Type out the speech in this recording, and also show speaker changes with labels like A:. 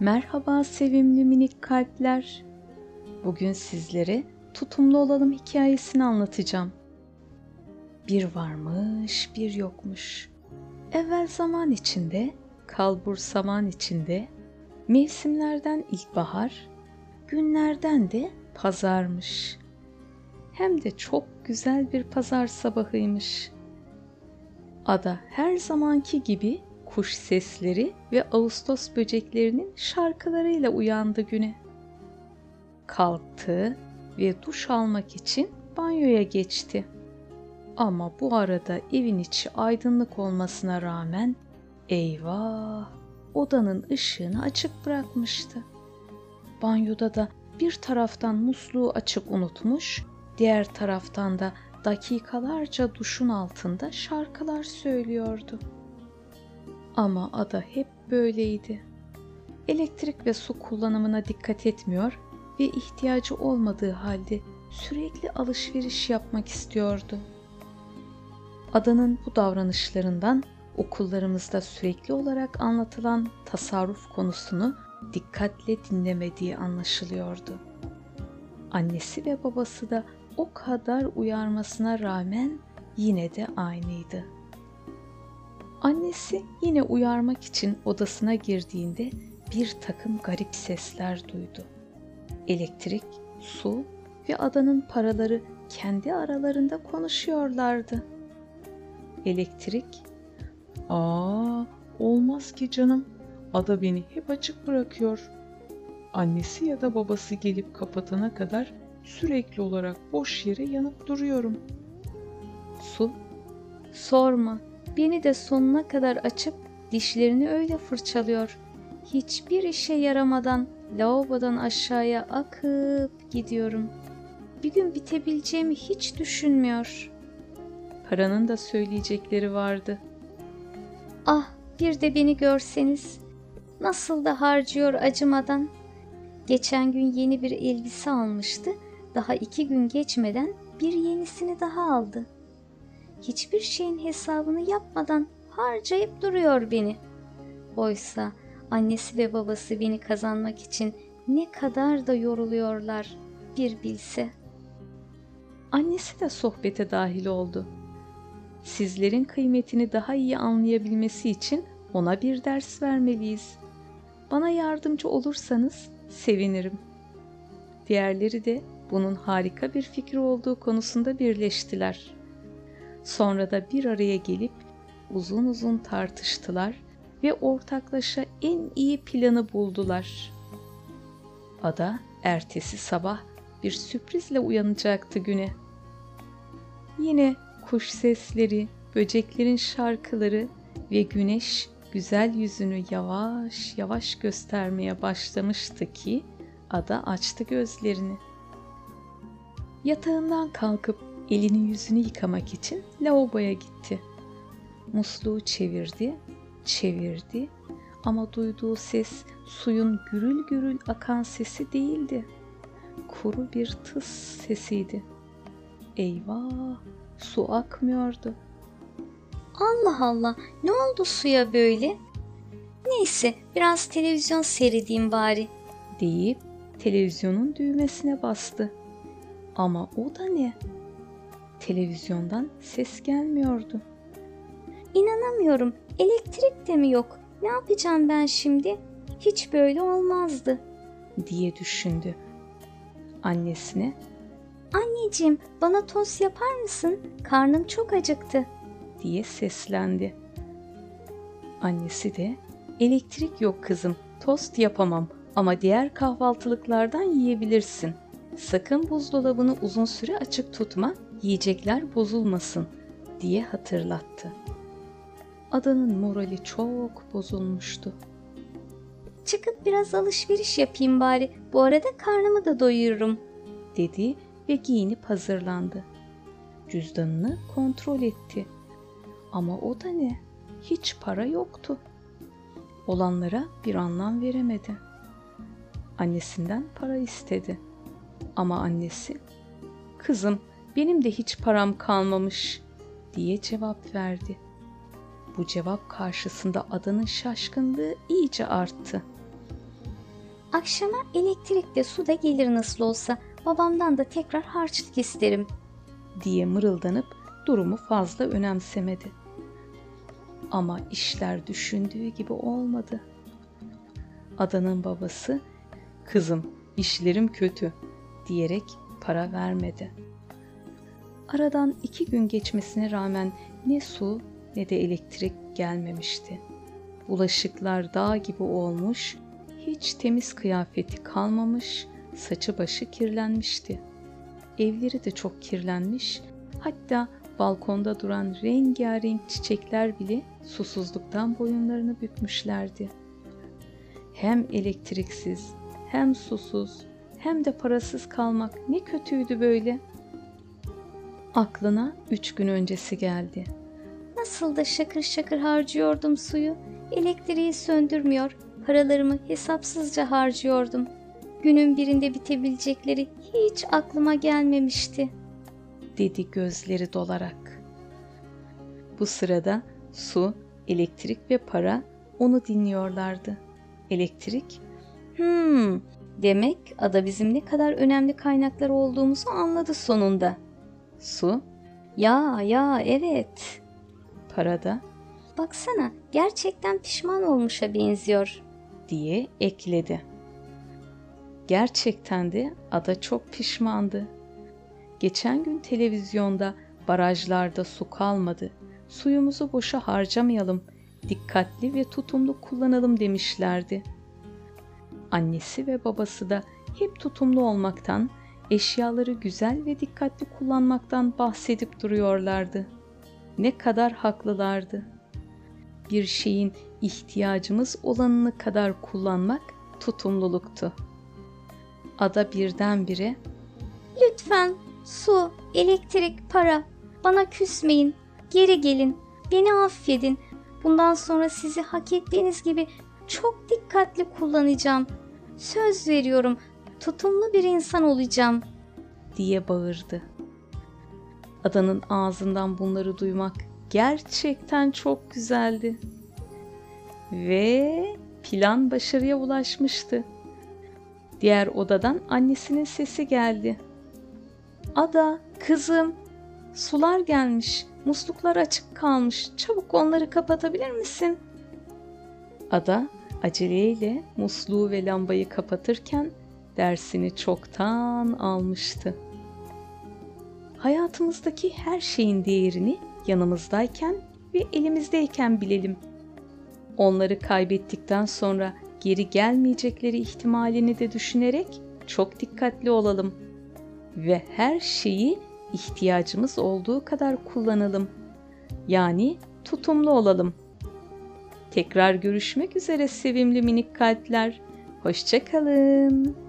A: Merhaba sevimli minik kalpler. Bugün sizlere tutumlu olalım hikayesini anlatacağım. Bir varmış, bir yokmuş. Evvel zaman içinde, kalbur zaman içinde, mevsimlerden ilkbahar, günlerden de pazarmış. Hem de çok güzel bir pazar sabahıymış. Ada her zamanki gibi kuş sesleri ve Ağustos böceklerinin şarkılarıyla uyandı güne. Kalktı ve duş almak için banyoya geçti. Ama bu arada evin içi aydınlık olmasına rağmen eyvah odanın ışığını açık bırakmıştı. Banyoda da bir taraftan musluğu açık unutmuş, diğer taraftan da dakikalarca duşun altında şarkılar söylüyordu. Ama ada hep böyleydi. Elektrik ve su kullanımına dikkat etmiyor ve ihtiyacı olmadığı halde sürekli alışveriş yapmak istiyordu. Adanın bu davranışlarından okullarımızda sürekli olarak anlatılan tasarruf konusunu dikkatle dinlemediği anlaşılıyordu. Annesi ve babası da o kadar uyarmasına rağmen yine de aynıydı. Annesi yine uyarmak için odasına girdiğinde bir takım garip sesler duydu. Elektrik, su ve adanın paraları kendi aralarında konuşuyorlardı. Elektrik,
B: Aa, olmaz ki canım. Ada beni hep açık bırakıyor. Annesi ya da babası gelip kapatana kadar sürekli olarak boş yere yanıp duruyorum.
A: su, sorma, beni de sonuna kadar açıp dişlerini öyle fırçalıyor. Hiçbir işe yaramadan lavabodan aşağıya akıp gidiyorum. Bir gün bitebileceğimi hiç düşünmüyor. Paranın da söyleyecekleri vardı. Ah bir de beni görseniz. Nasıl da harcıyor acımadan. Geçen gün yeni bir elbise almıştı. Daha iki gün geçmeden bir yenisini daha aldı. Hiçbir şeyin hesabını yapmadan harcayıp duruyor beni. Oysa annesi ve babası beni kazanmak için ne kadar da yoruluyorlar bir bilse. Annesi de sohbete dahil oldu. Sizlerin kıymetini daha iyi anlayabilmesi için ona bir ders vermeliyiz. Bana yardımcı olursanız sevinirim. Diğerleri de bunun harika bir fikir olduğu konusunda birleştiler. Sonra da bir araya gelip uzun uzun tartıştılar ve ortaklaşa en iyi planı buldular. Ada ertesi sabah bir sürprizle uyanacaktı güne. Yine kuş sesleri, böceklerin şarkıları ve güneş güzel yüzünü yavaş yavaş göstermeye başlamıştı ki ada açtı gözlerini. Yatağından kalkıp elini yüzünü yıkamak için lavaboya gitti. Musluğu çevirdi, çevirdi ama duyduğu ses suyun gürül gürül akan sesi değildi. Kuru bir tıs sesiydi. Eyvah, su akmıyordu.
C: Allah Allah ne oldu suya böyle? Neyse biraz televizyon seyredeyim bari.
A: deyip televizyonun düğmesine bastı. Ama o da ne? Televizyondan ses gelmiyordu.
C: İnanamıyorum elektrik de mi yok? Ne yapacağım ben şimdi? Hiç böyle olmazdı.
A: diye düşündü. Annesine
C: Anneciğim bana tost yapar mısın? Karnım çok acıktı.
A: diye seslendi. Annesi de elektrik yok kızım tost yapamam ama diğer kahvaltılıklardan yiyebilirsin. Sakın buzdolabını uzun süre açık tutma yiyecekler bozulmasın diye hatırlattı. Adanın morali çok bozulmuştu.
C: Çıkıp biraz alışveriş yapayım bari. Bu arada karnımı da doyururum.
A: dedi ve giyinip hazırlandı. Cüzdanını kontrol etti. Ama o da ne? Hiç para yoktu. Olanlara bir anlam veremedi. Annesinden para istedi. Ama annesi, "Kızım, benim de hiç param kalmamış." diye cevap verdi. Bu cevap karşısında adanın şaşkınlığı iyice arttı.
C: Akşama elektrik de su da gelir nasıl olsa. Babamdan da tekrar harçlık isterim.
A: diye mırıldanıp durumu fazla önemsemedi. Ama işler düşündüğü gibi olmadı. Adanın babası, kızım işlerim kötü diyerek para vermedi. Aradan iki gün geçmesine rağmen ne su ne de elektrik gelmemişti. Bulaşıklar dağ gibi olmuş, hiç temiz kıyafeti kalmamış, saçı başı kirlenmişti. Evleri de çok kirlenmiş, hatta balkonda duran rengarenk çiçekler bile susuzluktan boyunlarını bükmüşlerdi. Hem elektriksiz, hem susuz, hem de parasız kalmak ne kötüydü böyle. Aklına üç gün öncesi geldi.
C: Nasıl da şakır şakır harcıyordum suyu. Elektriği söndürmüyor. Paralarımı hesapsızca harcıyordum. Günün birinde bitebilecekleri hiç aklıma gelmemişti.
A: dedi gözleri dolarak. Bu sırada su, elektrik ve para onu dinliyorlardı. Elektrik,
C: Hmm, demek ada bizim ne kadar önemli kaynaklar olduğumuzu anladı sonunda.
A: Su,
C: Ya ya evet.
A: para da
C: Baksana gerçekten pişman olmuşa benziyor.
A: diye ekledi. Gerçekten de ada çok pişmandı. Geçen gün televizyonda barajlarda su kalmadı. Suyumuzu boşa harcamayalım, dikkatli ve tutumlu kullanalım demişlerdi. Annesi ve babası da hep tutumlu olmaktan, eşyaları güzel ve dikkatli kullanmaktan bahsedip duruyorlardı. Ne kadar haklılardı. Bir şeyin ihtiyacımız olanını kadar kullanmak tutumluluktu. Ada birdenbire
C: Lütfen su, elektrik, para. Bana küsmeyin. Geri gelin. Beni affedin. Bundan sonra sizi hak ettiğiniz gibi çok dikkatli kullanacağım. Söz veriyorum. Tutumlu bir insan olacağım.
A: diye bağırdı. Adanın ağzından bunları duymak gerçekten çok güzeldi. Ve plan başarıya ulaşmıştı. Diğer odadan annesinin sesi geldi. Ada, kızım, sular gelmiş, musluklar açık kalmış. Çabuk onları kapatabilir misin? Ada aceleyle musluğu ve lambayı kapatırken dersini çoktan almıştı. Hayatımızdaki her şeyin değerini yanımızdayken ve elimizdeyken bilelim. Onları kaybettikten sonra geri gelmeyecekleri ihtimalini de düşünerek çok dikkatli olalım ve her şeyi ihtiyacımız olduğu kadar kullanalım. Yani tutumlu olalım. Tekrar görüşmek üzere sevimli minik kalpler. Hoşçakalın.